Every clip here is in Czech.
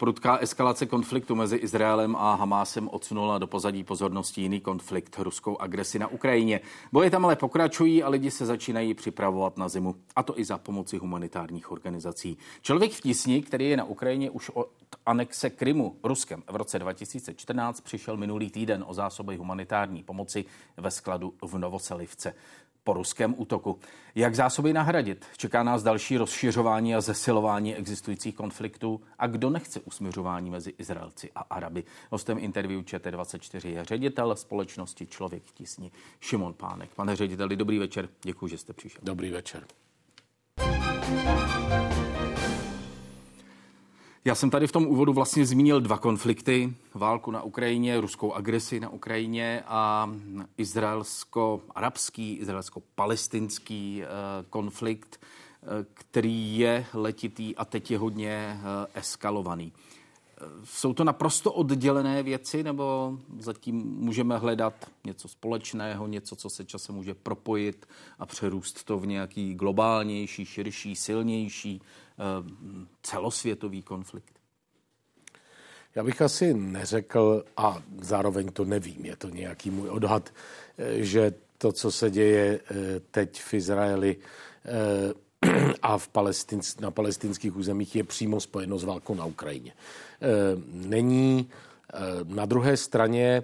Prudká eskalace konfliktu mezi Izraelem a Hamásem odsunula do pozadí pozornosti jiný konflikt, ruskou agresi na Ukrajině. Boje tam ale pokračují a lidi se začínají připravovat na zimu. A to i za pomoci humanitárních organizací. Člověk v tísni, který je na Ukrajině už od anexe Krymu Ruskem v roce 2014, přišel minulý týden o zásoby humanitární pomoci ve skladu v Novoselivce po ruském útoku. Jak zásoby nahradit? Čeká nás další rozšiřování a zesilování existujících konfliktů a kdo nechce usměřování mezi Izraelci a Araby. Hostem interview ČT24 je ředitel společnosti Člověk v tísni Šimon Pánek. Pane řediteli, dobrý večer. Děkuji, že jste přišel. Dobrý večer. Já jsem tady v tom úvodu vlastně zmínil dva konflikty. Válku na Ukrajině, ruskou agresi na Ukrajině a izraelsko-arabský, izraelsko-palestinský eh, konflikt, eh, který je letitý a teď je hodně eh, eskalovaný. Jsou to naprosto oddělené věci, nebo zatím můžeme hledat něco společného, něco, co se časem může propojit a přerůst to v nějaký globálnější, širší, silnější celosvětový konflikt? Já bych asi neřekl, a zároveň to nevím, je to nějaký můj odhad, eh, že to, co se děje eh, teď v Izraeli a v palestin, na palestinských územích, je přímo spojeno s válkou na Ukrajině. Není na druhé straně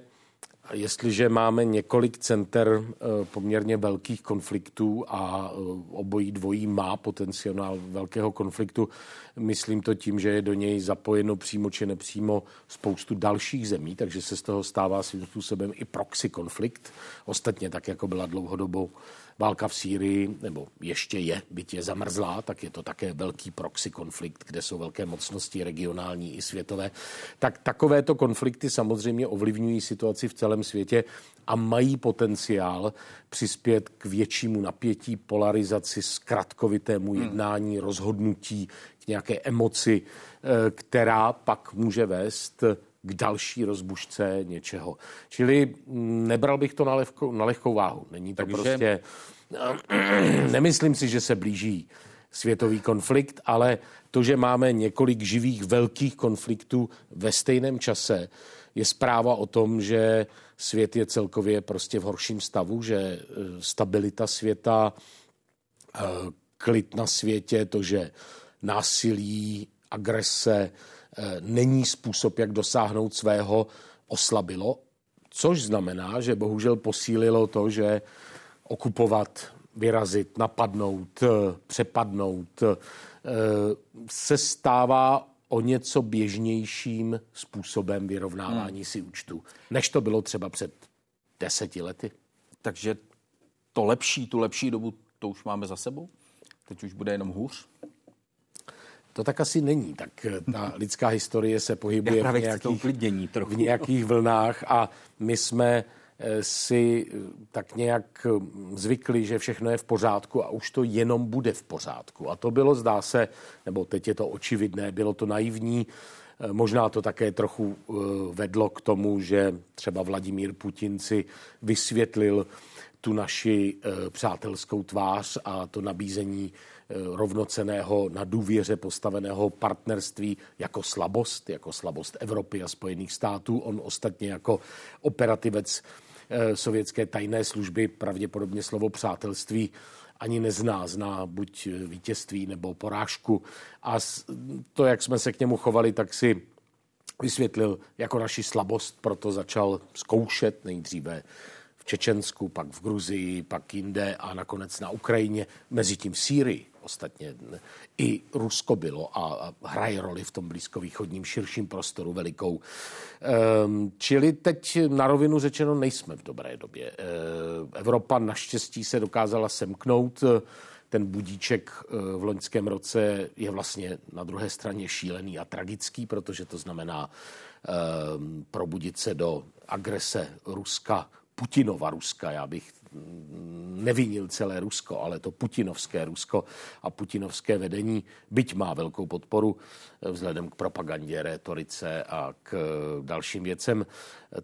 Jestliže máme několik center eh, poměrně velkých konfliktů a eh, obojí dvojí má potenciál velkého konfliktu, myslím to tím, že je do něj zapojeno přímo či nepřímo spoustu dalších zemí, takže se z toho stává svým způsobem i proxy konflikt. Ostatně tak, jako byla dlouhodobou válka v Sýrii, nebo ještě je, byť je zamrzlá, tak je to také velký proxy konflikt, kde jsou velké mocnosti regionální i světové. Tak takovéto konflikty samozřejmě ovlivňují situaci v celém světě a mají potenciál přispět k většímu napětí, polarizaci, zkratkovitému hmm. jednání, rozhodnutí, k nějaké emoci, eh, která pak může vést k další rozbušce něčeho. Čili nebral bych to na, lehko, na lehkou váhu. Není to Takže... prostě... Nemyslím si, že se blíží světový konflikt, ale to, že máme několik živých velkých konfliktů ve stejném čase, je zpráva o tom, že svět je celkově prostě v horším stavu, že eh, stabilita světa, eh, klid na světě, to, že násilí, agrese, není způsob, jak dosáhnout svého, oslabilo, což znamená, že bohužel posílilo to, že okupovat, vyrazit, napadnout, eh, přepadnout eh, se stává o něco běžnějším způsobem vyrovnávání hmm. si účtu, než to bylo třeba před deseti lety. Takže to lepší, tu lepší dobu, to už máme za sebou? Teď už bude jenom hůř? To tak asi není. Tak eh, ta lidská historie se pohybuje v nějakých, v nějakých vlnách a my jsme eh, si eh, tak nějak zvykli, že všechno je v pořádku a už to jenom bude v pořádku. A to bylo, zdá se, nebo teď je to očividné, bylo to naivní, Možná to také trochu vedlo k tomu, že třeba Vladimír Putin si vysvětlil tu naši přátelskou tvář a to nabízení rovnoceného na důvěře postaveného partnerství jako slabost, jako slabost Evropy a Spojených států. On ostatně jako operativec eh, sovětské tajné služby pravděpodobně slovo přátelství ani nezná, zná buď vítězství nebo porážku. A to, jak jsme se k němu chovali, tak si vysvětlil jako naši slabost, proto začal zkoušet nejdříve v Čečensku, pak v Gruzii, pak jinde a nakonec na Ukrajině, mezi tím Sýrii ostatně i Rusko bylo a hraje roli v tom blízkovýchodním širším prostoru velikou. Ehm, čili teď na rovinu řečeno nejsme v dobré době. Ehm, Evropa naštěstí se dokázala semknout ten budíček eh, v loňském roce je vlastně na druhé straně šílený a tragický, protože to znamená um, probudit se do agrese Ruska, Putinova Ruska. Já bych nevinil celé Rusko, ale to putinovské Rusko a putinovské vedení, byť má velkou podporu eh, vzhledem k propagandě, retorice a k eh, dalším věcem,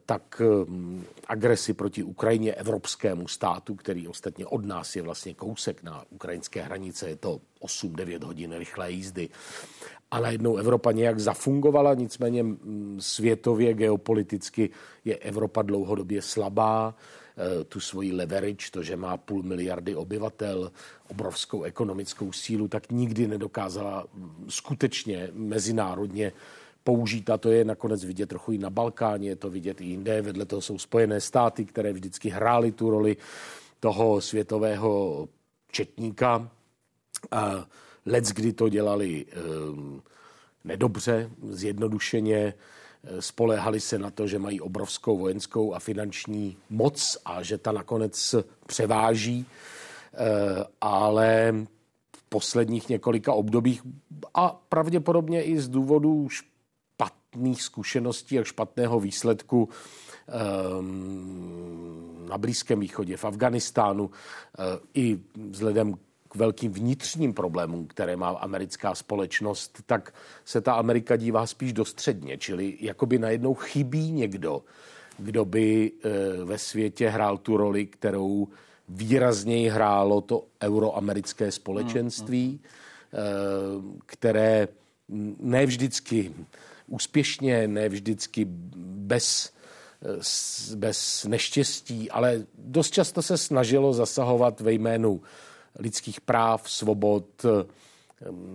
tak mm, agresi proti Ukrajině, evropskému státu, který ostatně od nás je vlastně kousek na ukrajinské hranice, je to 8-9 hodin rychlé jízdy, a najednou Evropa nějak zafungovala, nicméně světově geopoliticky je Evropa dlouhodobě slabá, tu svoji leverage, to, že má půl miliardy obyvatel, obrovskou ekonomickou sílu, tak nikdy nedokázala skutečně mezinárodně použít a to je nakonec vidět trochu i na Balkáně, je to vidět i jinde. Vedle toho jsou Spojené státy, které vždycky hrály tu roli toho světového četníka. A Lec, kdy to dělali um, nedobře, zjednodušeně, eh, spolehali se na to, že mají obrovskou vojenskou a finanční moc a že ta nakonec převáží, eh, ale v posledních několika obdobích a pravděpodobně i z důvodu špatných zkušeností a špatného výsledku ehm, na Blízkém východě, v Afganistánu, eh, i vzhledem k velkým vnitřním problémům, které má americká společnost, tak se ta Amerika dívá spíš do středně, čili jakoby najednou chybí někdo, kdo by eh, ve světě hrál tu roli, kterou výrazněji hrálo to euroamerické společenství, eh, které ne vždycky úspěšně, ne vždycky bez, bez neštěstí, ale dost často se snažilo zasahovat ve jménu lidských práv, svobod,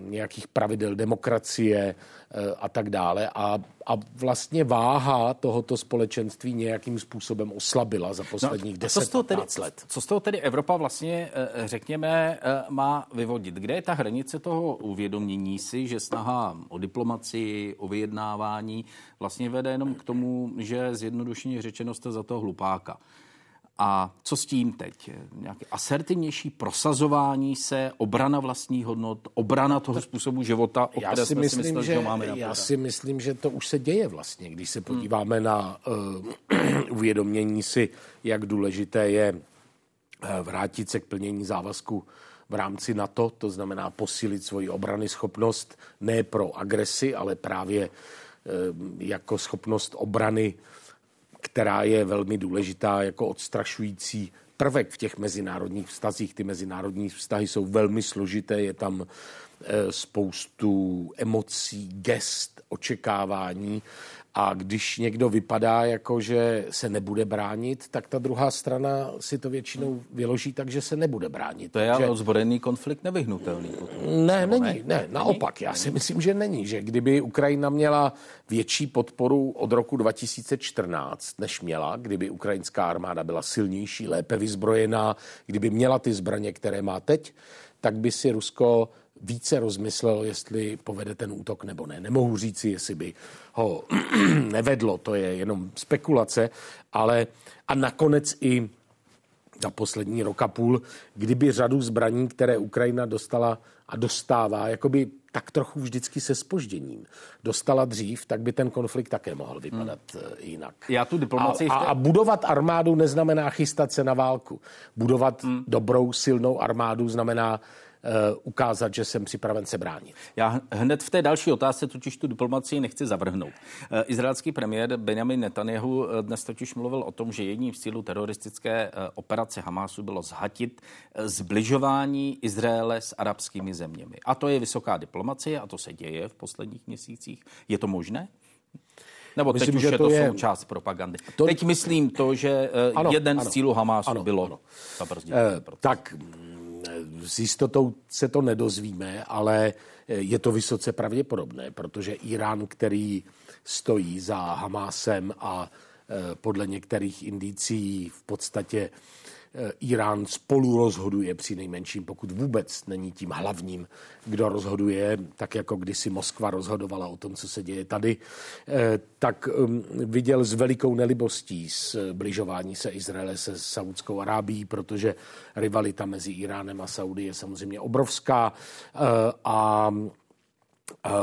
nějakých pravidel demokracie eh, a tak dále. A, a vlastně váha tohoto společenství nějakým způsobem oslabila za no, posledních no, 10-15 let. Co z toho tedy Evropa vlastně, eh, řekněme, eh, má vyvodit? Kde je ta hranice toho uvědomění si, že snaha o diplomaci, o vyjednávání vlastně vede jenom k tomu, že zjednodušeně řečeno jste za toho hlupáka? A co s tím teď? Nějaké asertivnější prosazování se, obrana vlastních hodnot, obrana toho způsobu života, o já si myslím, si mysleli, že, že máme Já si myslím, že to už se děje vlastně, když se podíváme hmm. na uh, uvědomění si, jak důležité je uh, vrátit se k plnění závazku v rámci NATO, to znamená posílit svoji obrany schopnost ne pro agresi, ale právě uh, jako schopnost obrany která je velmi důležitá jako odstrašující prvek v těch mezinárodních vztazích. Ty mezinárodní vztahy jsou velmi složité, je tam eh, spoustu emocí, gest, očekávání a když někdo vypadá jako, že se nebude bránit, tak ta druhá strana si to většinou vyloží tak, že se nebude bránit. To je ale ozbrojený konflikt nevyhnutelný. Potom. Ne, není, ne, ne, naopak. Já si myslím, že není. Že kdyby Ukrajina měla větší podporu od roku 2014, než měla, kdyby ukrajinská armáda byla silnější, lépe vyzbrojená, kdyby měla ty zbraně, které má teď, tak by si Rusko více rozmyslel, jestli povede ten útok nebo ne. Nemohu říci, jestli by ho nevedlo, to je jenom spekulace, ale a nakonec i za poslední rok a půl, kdyby řadu zbraní, které Ukrajina dostala a dostává, jakoby tak trochu vždycky se spožděním dostala dřív, tak by ten konflikt také mohl vypadat hmm. Eh, jinak. Já tu. A, a, a budovat armádu neznamená chystat se na válku. Budovat hmm. dobrou, silnou armádu znamená ukázat, že jsem připraven se bránit. Já hned v té další otázce totiž tu diplomaci nechci zavrhnout. Eh, izraelský premiér Benjamin Netanyahu eh, dnes totiž mluvil o tom, že jedním z cílů teroristické operace Hamásu bylo zhatit zbližování Izraele s arabskými zeměmi. A to je vysoká diplomacie a to se děje v posledních měsících. Je to možné? Nebo myslím, teď už že je to, je... součást propagandy. To... Teď myslím to, že ano, jeden ano, z cílů Hamásu ano, bylo ano. Eh, tak s jistotou se to nedozvíme, ale je to vysoce pravděpodobné, protože Irán, který stojí za Hamásem a e, podle některých indicí v podstatě Eh, Irán spolu rozhoduje při nejmenším, pokud vůbec není tím hlavním, kdo rozhoduje, tak jako kdysi Moskva rozhodovala o tom, co se děje tady, eh, tak um, viděl s velikou nelibostí zbližování se Izraele se Saudskou Arábií, protože rivalita mezi Iránem a Saudy je samozřejmě obrovská eh, a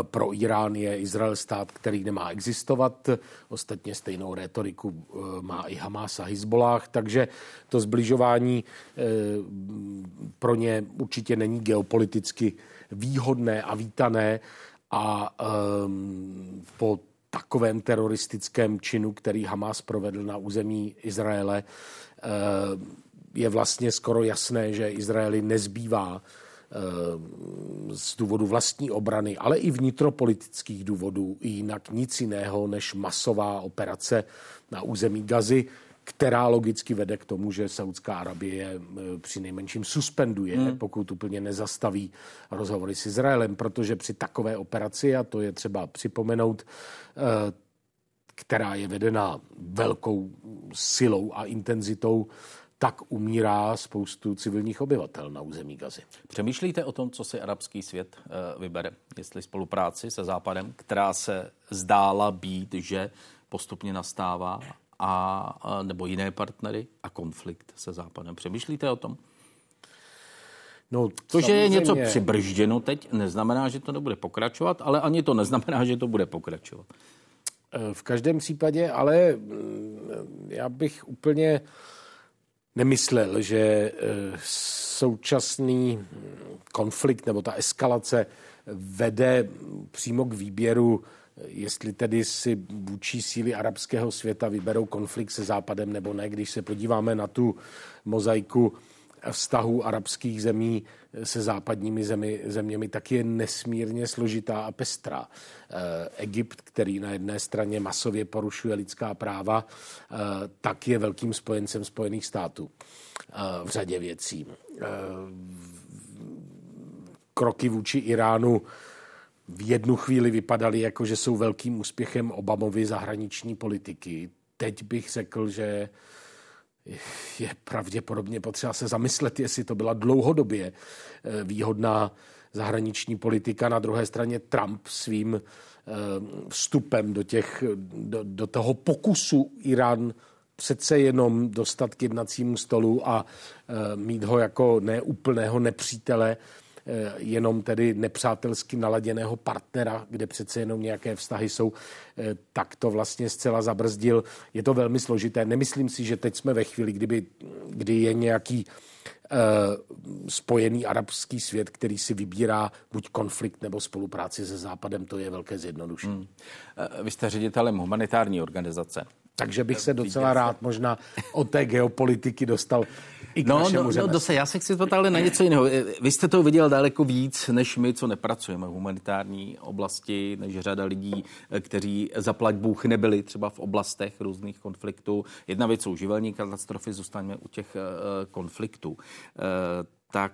pro Irán je Izrael stát, který nemá existovat. Ostatně stejnou retoriku e, má i Hamas a Hezbollah, takže to zbližování e, pro ně určitě není geopoliticky výhodné a vítané a po takovém teroristickém činu, který Hamas provedl na území Izraele, je vlastně skoro jasné, že Izraeli nezbývá z důvodu vlastní obrany, ale i vnitropolitických důvodů, jinak nic jiného než masová operace na území Gazy, která logicky vede k tomu, že Saudská Arabie při nejmenším suspenduje, hmm. pokud úplně nezastaví rozhovory s Izraelem, protože při takové operaci, a to je třeba připomenout, která je vedena velkou silou a intenzitou, tak umírá spoustu civilních obyvatel na území Gazy. Přemýšlíte o tom, co si arabský svět eh, vybere, jestli spolupráci se Západem, která se zdála být, že postupně nastává, a, nebo jiné partnery a konflikt se Západem. Přemýšlíte o tom? No, to, že je něco přibržděno teď, neznamená, že to nebude pokračovat, ale ani to neznamená, že to bude pokračovat. V každém případě, ale mm, já bych úplně nemyslel, že eh, současný konflikt nebo ta eskalace vede přímo k výběru, jestli tedy si vůči síly arabského světa vyberou konflikt se Západem nebo ne. Když se podíváme na tu mozaiku vztahů arabských zemí se západními zemi, zeměmi, tak je nesmírně složitá a pestrá. Eh, Egypt, který na jedné straně masově porušuje lidská práva, eh, tak je velkým spojencem Spojených států eh, v řadě věcí. Kroky vůči Iránu v jednu chvíli vypadaly jako, že jsou velkým úspěchem Obamovy zahraniční politiky. Teď bych řekl, že je pravděpodobně potřeba se zamyslet, jestli to byla dlouhodobě eh, výhodná zahraniční politika. Na druhé straně Trump svým eh, vstupem do, těch, do, do toho pokusu Irán přece jenom dostat k jednacímu stolu a eh, mít ho jako neúplného nepřítele, jenom tedy nepřátelsky naladěného partnera, kde přece jenom nějaké vztahy jsou, eh, tak to vlastně zcela zabrzdil. Je to velmi složité. Nemyslím si, že teď jsme ve chvíli, kdyby, kdy je nějaký eh, spojený arabský svět, který si vybírá buď konflikt nebo spolupráci se Západem, to je velké zjednodušení. Hmm. Vy jste ředitelem humanitární organizace. Takže bych se docela rád možná od té geopolitiky dostal i k no, našemu no, no dose, já se chci to ale na něco jiného. Vy jste to viděl daleko víc, než my, co nepracujeme v humanitární oblasti, než řada lidí, kteří zaplať Bůh nebyli třeba v oblastech různých konfliktů. Jedna věc jsou živelní katastrofy, zůstaňme u těch uh, konfliktů. Tak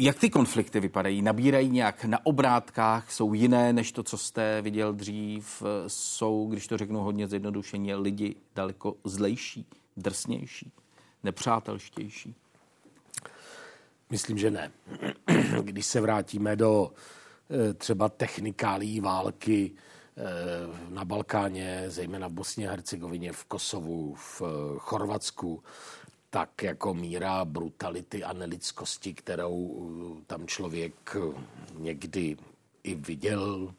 jak ty konflikty vypadají? Nabírají nějak na obrátkách? Jsou jiné než to, co jste viděl dřív? Jsou, když to řeknu hodně zjednodušeně, lidi daleko zlejší, drsnější, nepřátelštější? Myslím, že ne. Když se vrátíme do eh, třeba technikálí války eh, na Balkáně, zejména v Bosně a Hercegovině, v Kosovu, v eh, Chorvatsku, tak jako míra brutality a nelidskosti, kterou uh, tam člověk uh, někdy i viděl,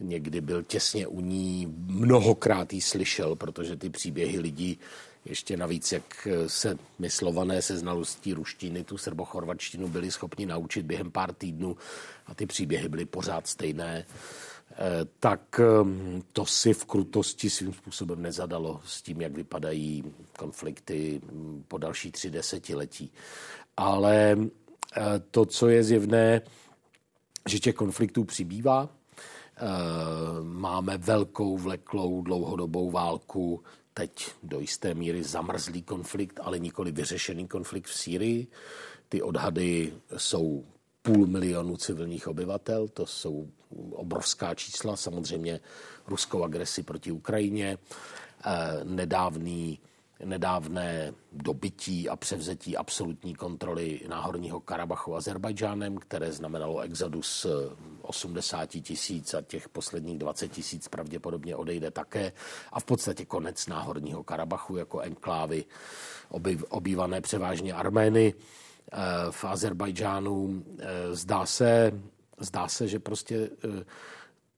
někdy byl těsně u ní, mnohokrát jí slyšel, protože ty příběhy lidí ještě navíc, jak uh, se myslované se znalostí ruštiny, tu srbochorvačtinu byli schopni naučit během pár týdnů a ty příběhy byly pořád stejné. Eh, tak ehm, to si v krutosti svým způsobem nezadalo s tím, jak vypadají konflikty hm, po další tři desetiletí. Ale eh, to, co je zjevné, že těch konfliktů přibývá. Eh, máme velkou, vleklou, dlouhodobou válku, teď do jisté míry zamrzlý konflikt, ale nikoli vyřešený konflikt v Sýrii. Ty odhady jsou půl milionu civilních obyvatel, to jsou obrovská čísla, samozřejmě ruskou agresi proti Ukrajině, eh, nedávný, nedávné dobytí a převzetí absolutní kontroly Náhorního Karabachu Azerbajdžánem, které znamenalo exodus 80 eh, tisíc a těch posledních 20 tisíc pravděpodobně odejde také. A v podstatě konec Náhorního Karabachu jako enklávy obývané převážně Armény v Azerbajdžánu. Zdá se, zdá se, že prostě eh,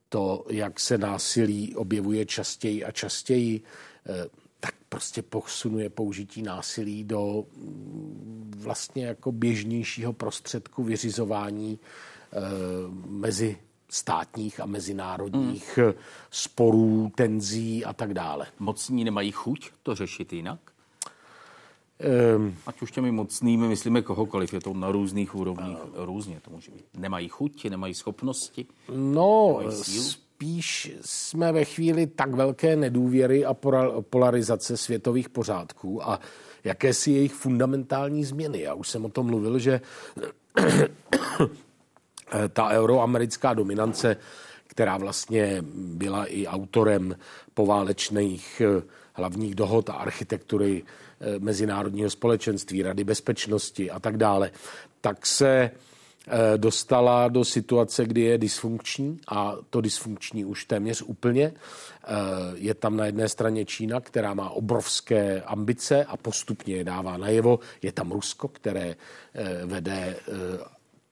to, jak se násilí objevuje častěji a častěji, eh, tak prostě posunuje použití násilí do mm, vlastně jako běžnějšího prostředku vyřizování eh, mezi státních a mezinárodních mm. sporů, tenzí a tak dále. Mocní nemají chuť to řešit jinak? Um, Ať už těmi mocnými myslíme kohokoliv, je to na různých úrovních uh, různě to může být. Nemají chuť, nemají schopnosti? No, spíš jsme ve chvíli tak velké nedůvěry a polarizace světových pořádků a jakési jejich fundamentální změny. Já už jsem o tom mluvil, že ta euroamerická dominance, která vlastně byla i autorem poválečných eh, hlavních dohod a architektury eh, mezinárodního společenství, Rady bezpečnosti a tak dále, tak se eh, dostala do situace, kdy je dysfunkční a to dysfunkční už téměř úplně. Je tam na jedné straně Čína, která má obrovské ambice a postupně je dává najevo. Je tam Rusko, které vede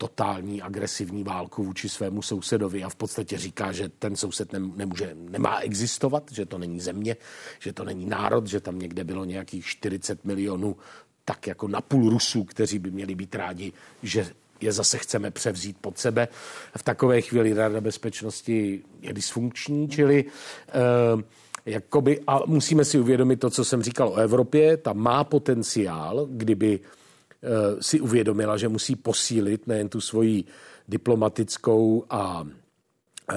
totální agresivní válku vůči svému sousedovi a v podstatě říká, že ten soused nemůže, nemá existovat, že to není země, že to není národ, že tam někde bylo nějakých 40 milionů tak jako napůl Rusů, kteří by měli být rádi, že je zase chceme převzít pod sebe. V takové chvíli Rada bezpečnosti je dysfunkční, čili uh, jakoby, a musíme si uvědomit to, co jsem říkal o Evropě, ta má potenciál, kdyby Eh, si uvědomila, že musí posílit nejen tu svoji diplomatickou a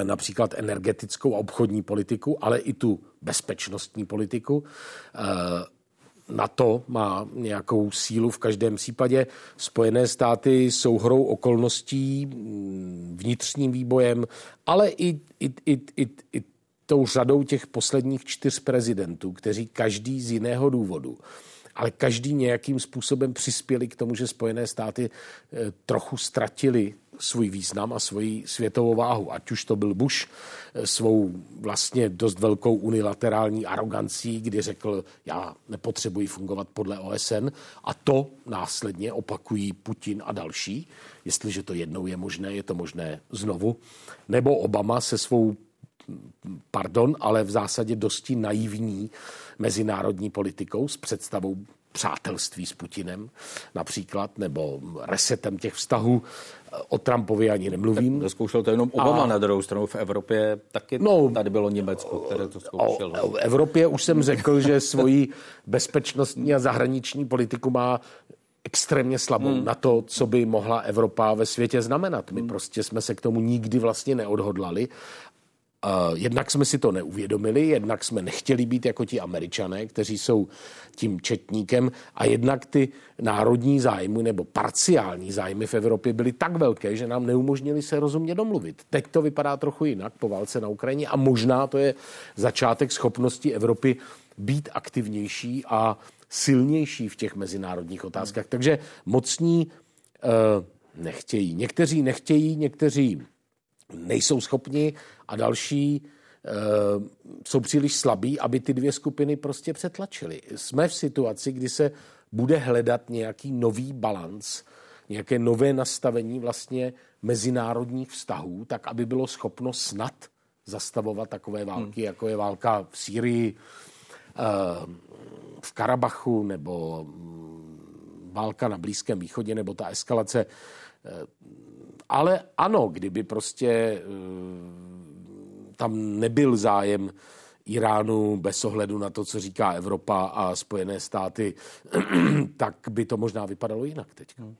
například energetickou a obchodní politiku, ale i tu bezpečnostní politiku. Eh, na to má nějakou sílu v každém případě. Spojené státy jsou hrou okolností, mm, vnitřním výbojem, ale i, i, i, i, i tou řadou těch posledních čtyř prezidentů, kteří každý z jiného důvodu ale každý nějakým způsobem přispěli k tomu, že Spojené státy eh, trochu ztratili svůj význam a svoji světovou váhu. Ať už to byl Bush eh, svou vlastně dost velkou unilaterální arogancí, kdy řekl, já nepotřebuji fungovat podle OSN a to následně opakují Putin a další. Jestliže to jednou je možné, je to možné znovu. Nebo Obama se svou pardon, ale v zásadě dosti naivní mezinárodní politikou s představou přátelství s Putinem například, nebo resetem těch vztahů. O Trumpovi ani nemluvím. Tak zkoušel to jenom Obama a... na druhou stranu v Evropě, taky no, tady bylo Německo, které to zkoušelo. O, v Evropě už jsem řekl, že svoji bezpečnostní a zahraniční politiku má extrémně slabou hmm. na to, co by mohla Evropa ve světě znamenat. My hmm. prostě jsme se k tomu nikdy vlastně neodhodlali jednak jsme si to neuvědomili, jednak jsme nechtěli být jako ti američané, kteří jsou tím četníkem a jednak ty národní zájmy nebo parciální zájmy v Evropě byly tak velké, že nám neumožnili se rozumně domluvit. Teď to vypadá trochu jinak po válce na Ukrajině a možná to je začátek schopnosti Evropy být aktivnější a silnější v těch mezinárodních otázkách. Takže mocní uh, nechtějí. Někteří nechtějí, někteří nejsou schopni a další e, jsou příliš slabí, aby ty dvě skupiny prostě přetlačily. Jsme v situaci, kdy se bude hledat nějaký nový balans, nějaké nové nastavení vlastně mezinárodních vztahů, tak aby bylo schopno snad zastavovat takové války, hmm. jako je válka v Sýrii, eh, v Karabachu nebo mm, válka na Blízkém východě nebo ta eskalace eh, ale ano, kdyby prostě eh, tam nebyl zájem Iránu bez ohledu na to, co říká Evropa a Spojené státy, tak by to možná vypadalo jinak teď. Hmm.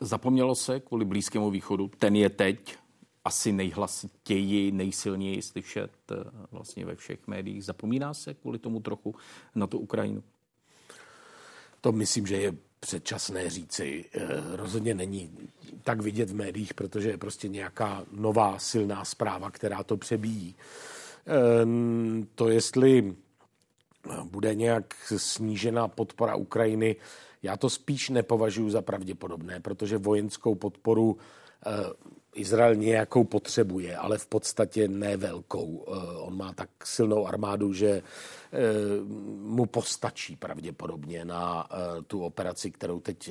Zapomnělo se kvůli Blízkému východu, ten je teď asi nejhlasitěji, nejsilněji slyšet eh, vlastně ve všech médiích. Zapomíná se kvůli tomu trochu na tu Ukrajinu? To myslím, že je předčasné říci. Eh, rozhodně není tak vidět v médiích, protože je prostě nějaká nová silná zpráva, která to přebíjí. Eh, to, jestli bude nějak snížena podpora Ukrajiny, já to spíš nepovažuji za pravděpodobné, protože vojenskou podporu eh, Izrael nějakou potřebuje, ale v podstatě ne velkou. Eh, on má tak silnou armádu, že mu postačí pravděpodobně na eh, tu operaci, kterou teď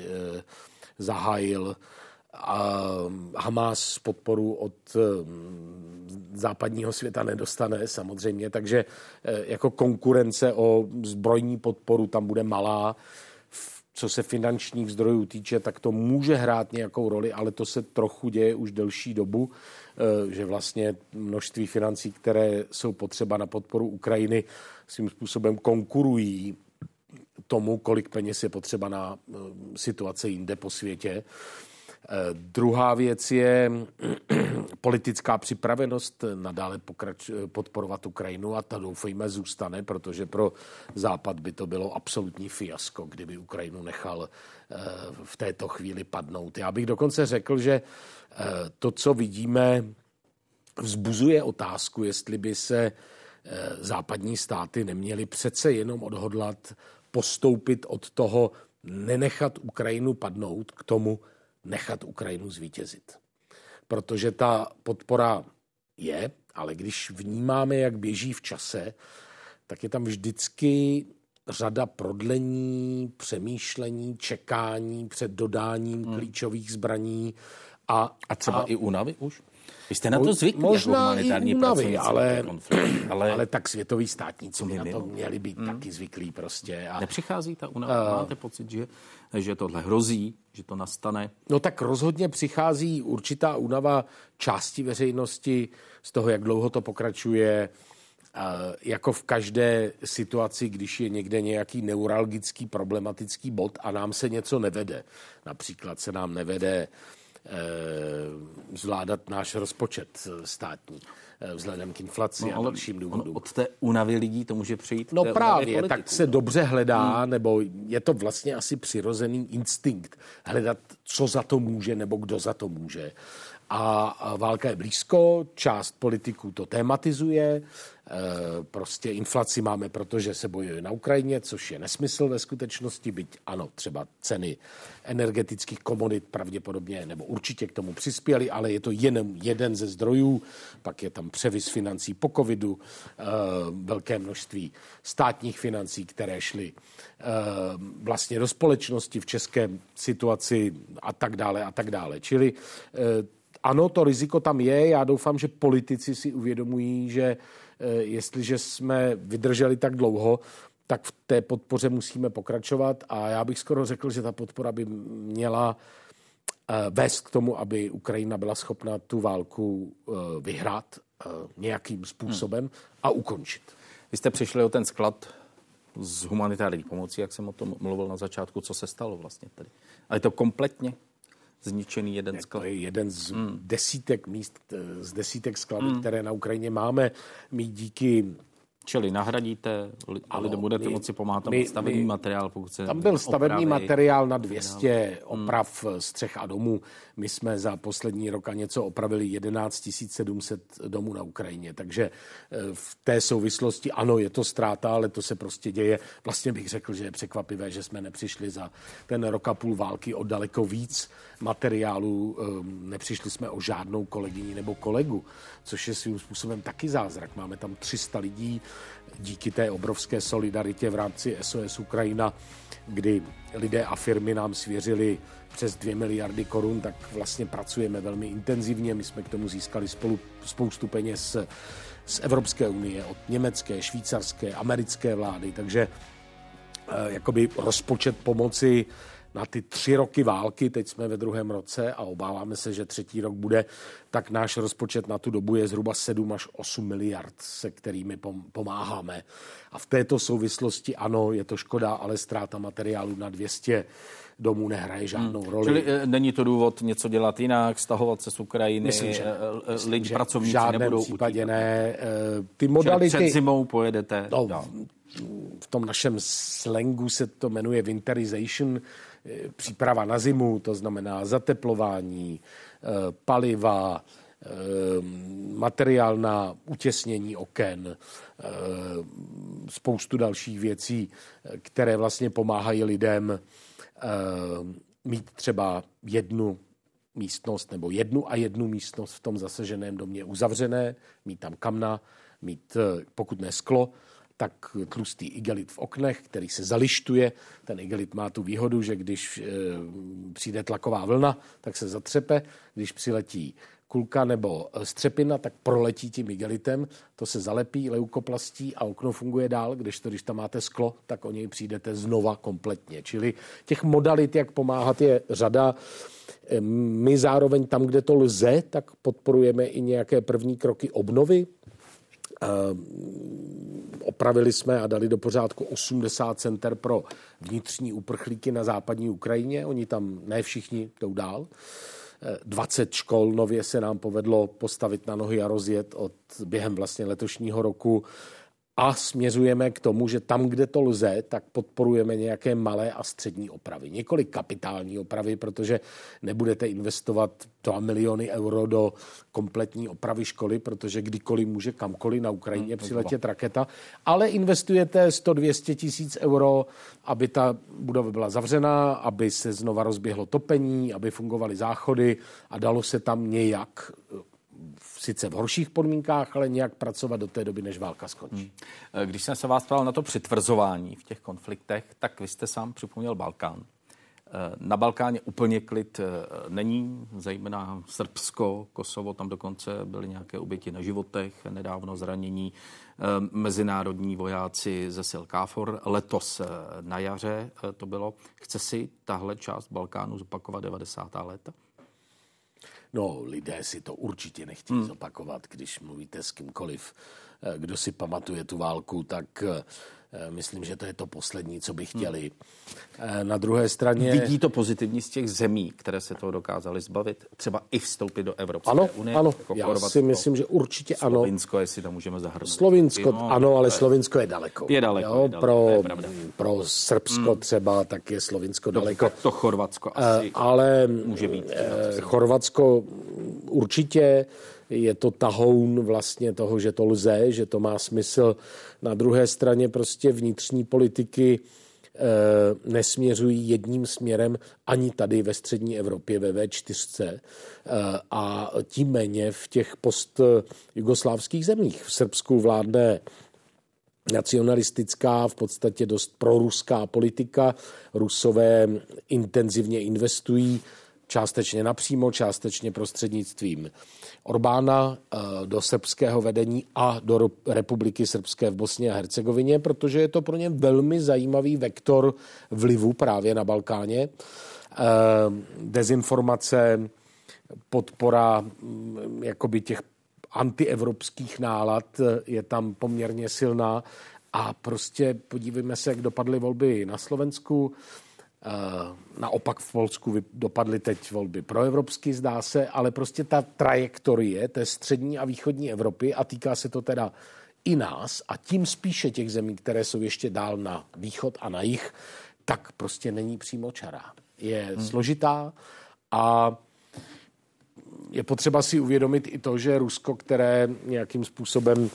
zahájil. A Hamas podporu od západního světa nedostane samozřejmě, takže jako konkurence o zbrojní podporu tam bude malá co se finančních zdrojů týče, tak to může hrát nějakou roli, ale to se trochu děje už delší dobu, eh, že vlastně množství financí, které jsou potřeba na podporu Ukrajiny, svým způsobem konkurují tomu, kolik peněz je potřeba na situace jinde po světě. Druhá věc je politická připravenost nadále pokrač, podporovat Ukrajinu a ta doufejme zůstane, protože pro Západ by to bylo absolutní fiasko, kdyby Ukrajinu nechal v této chvíli padnout. Já bych dokonce řekl, že to, co vidíme, vzbuzuje otázku, jestli by se západní státy neměly přece jenom odhodlat postoupit od toho nenechat Ukrajinu padnout k tomu nechat Ukrajinu zvítězit. Protože ta podpora je, ale když vnímáme, jak běží v čase, tak je tam vždycky řada prodlení, přemýšlení, čekání před dodáním hmm. klíčových zbraní. A, a třeba a, i únavy už? Vy jste na to zvyklí Možná jako humanitární únavy, ale, ale, ale tak světoví státníci by na to měli být hmm. taky zvyklí prostě. A, Nepřichází ta únava? Uh, Máte pocit, že, že tohle hrozí, že to nastane? No tak rozhodně přichází určitá únava části veřejnosti z toho, jak dlouho to pokračuje, jako v každé situaci, když je někde nějaký neuralgický problematický bod a nám se něco nevede. Například se nám nevede Eh, zvládat náš rozpočet státní eh, vzhledem k inflaci no, a dalším důvodům. Od té únavy lidí to může přijít? No právě, politiku, tak se no. dobře hledá, hmm. nebo je to vlastně asi přirozený instinkt hledat, co za to může, nebo kdo za to může. A válka je blízko, část politiků to tematizuje, Eh, prostě inflaci máme, protože se bojuje na Ukrajině, což je nesmysl ve skutečnosti, byť ano, třeba ceny energetických komodit pravděpodobně nebo určitě k tomu přispěly, ale je to jen jeden ze zdrojů, pak je tam převis financí po covidu, eh, velké množství státních financí, které šly eh, vlastně do společnosti v české situaci a tak dále a tak dále. Čili ano, to riziko tam je. Já doufám, že politici si uvědomují, že Eh, jestliže jsme vydrželi tak dlouho, tak v té podpoře musíme pokračovat a já bych skoro řekl, že ta podpora by měla eh, vést k tomu, aby Ukrajina byla schopna tu válku eh, vyhrát nějakým způsobem a ukončit. Vy jste přišli o ten sklad z humanitární pomoci, jak jsem o tom mluvil na začátku, co se stalo vlastně tady. Ale je to kompletně zničený jeden sklad. To je jeden z hmm. desítek míst, z desítek skladů, hmm. které na Ukrajině máme. My díky Čili nahradíte a lidem budete my, moci pomáhat tam stavební my, materiál, pokud se Tam byl stavební opravy, materiál na 200 hmm. oprav hmm. střech a domů. My jsme za poslední rok a něco opravili 11 700 domů na Ukrajině. Takže eh, v té souvislosti ano, je to ztráta, ale to se prostě děje. Vlastně bych řekl, že je překvapivé, že jsme nepřišli za ten rok a půl války o daleko víc materiálů. Ehm, nepřišli jsme o žádnou kolegyni nebo kolegu, což je svým způsobem taky zázrak. Máme tam 300 lidí díky té obrovské solidaritě v rámci SOS Ukrajina, kdy lidé a firmy nám svěřili přes 2 miliardy korun, tak vlastně pracujeme velmi intenzivně. My jsme k tomu získali spolu spoustu peněz z Evropské unie, od německé, švýcarské, americké vlády, takže eh, jakoby rozpočet pomoci na ty tři roky války, teď jsme ve druhém roce a obáváme se, že třetí rok bude, tak náš rozpočet na tu dobu je zhruba 7 až 8 miliard, se kterými pomáháme. A v této souvislosti ano, je to škoda, ale ztráta materiálu na 200 domů nehraje žádnou hmm. roli. Čili e, není to důvod něco dělat jinak, stahovat se z Ukrajiny, Myslím, že, e, lidi, že pracovníci v žádném nebudou případě utíkat. ne. Ty modality... Čili před zimou pojedete. No, v tom našem slangu se to jmenuje winterization, příprava na zimu, to znamená zateplování, eh, paliva, eh, materiál na utěsnění oken, eh, spoustu dalších věcí, které vlastně pomáhají lidem mít třeba jednu místnost nebo jednu a jednu místnost v tom zaseženém domě uzavřené, mít tam kamna, mít pokud ne sklo, tak tlustý igelit v oknech, který se zalištuje. Ten igelit má tu výhodu, že když e, přijde tlaková vlna, tak se zatřepe. Když přiletí kulka nebo střepina, tak proletí tím igelitem, to se zalepí leukoplastí a okno funguje dál, když to, když tam máte sklo, tak o něj přijdete znova kompletně. Čili těch modalit, jak pomáhat, je řada. My zároveň tam, kde to lze, tak podporujeme i nějaké první kroky obnovy opravili jsme a dali do pořádku 80 center pro vnitřní uprchlíky na západní Ukrajině. Oni tam ne všichni jdou dál. 20 škol nově se nám povedlo postavit na nohy a rozjet od během vlastně letošního roku a směřujeme k tomu, že tam, kde to lze, tak podporujeme nějaké malé a střední opravy. Několik kapitální opravy, protože nebudete investovat 2 miliony euro do kompletní opravy školy, protože kdykoliv může kamkoliv na Ukrajině hmm, přiletět raketa, ale investujete 100-200 tisíc euro, aby ta budova byla zavřená, aby se znova rozběhlo topení, aby fungovaly záchody a dalo se tam nějak sice v horších podmínkách, ale nějak pracovat do té doby, než válka skončí. Hmm. Když jsem se vás ptal na to přitvrzování v těch konfliktech, tak vy jste sám připomněl Balkán. Eh, na Balkáně úplně klid eh, není, zejména Srbsko, Kosovo, tam dokonce byly nějaké oběti na životech, nedávno zranění eh, mezinárodní vojáci ze sil KFOR. Letos na jaře to bylo. Chce si tahle část Balkánu zopakovat 90. léta? No, lidé si to určitě nechtějí hmm. zopakovat, když mluvíte s kýmkoliv, eh, kdo si pamatuje tu válku, tak eh, myslím, že to je to poslední, co by chtěli. Hmm. Na druhé straně... Vidí to pozitivní z těch zemí, které se toho dokázali zbavit? Třeba i vstoupit do Evropské ano, unie? Ano, jako já Chorvatsko, si myslím, že určitě ano. Slovinsko, jestli tam můžeme zahrnout. Slovinsko, no, ano, ale Slovinsko je daleko. Je daleko. Jo, je daleko pro, pro Srbsko hmm. třeba, tak je Slovinsko no, daleko. To Chorvatsko asi ale může být. Chorvatsko určitě je to tahoun vlastně toho, že to lze, že to má smysl. Na druhé straně prostě vnitřní politiky eh, nesměřují jedním směrem ani tady ve střední Evropě ve V4 eh, a tím méně v těch post-jugoslávských zemích. V Srbsku vládne nacionalistická, v podstatě dost proruská politika. Rusové intenzivně investují částečně napřímo, částečně prostřednictvím Orbána eh, do srbského vedení a do republiky srbské v Bosně a Hercegovině, protože je to pro ně velmi zajímavý vektor vlivu právě na Balkáně. Eh, dezinformace, podpora mm, jakoby těch antievropských nálad eh, je tam poměrně silná a prostě podívejme se, jak dopadly volby na Slovensku. Eh, naopak v Polsku dopadly teď volby proevropsky, zdá se, ale prostě ta trajektorie té střední a východní Evropy a týká se to teda i nás a tím spíše těch zemí, které jsou ještě dál na východ a na jih, tak prostě není přímo čará. Je hmm. složitá a je potřeba si uvědomit i to, že Rusko, které nějakým způsobem uh,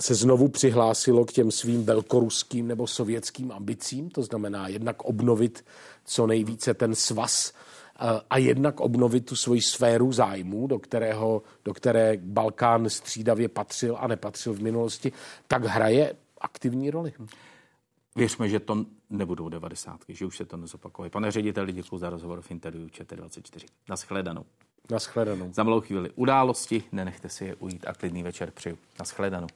se znovu přihlásilo k těm svým velkoruským nebo sovětským ambicím, to znamená jednak obnovit co nejvíce ten svaz eh, a jednak obnovit tu svoji sféru zájmů, do, kterého, do které Balkán střídavě patřil a nepatřil v minulosti, tak hraje aktivní roli. Věřme, že to nebudou devadesátky, že už se to nezopakuje. Pane řediteli, děkuji za rozhovor v interview ČT24. Naschledanou. Naschledanou. Za malou chvíli události, nenechte si je ujít a klidný večer přeju. Naschledanou.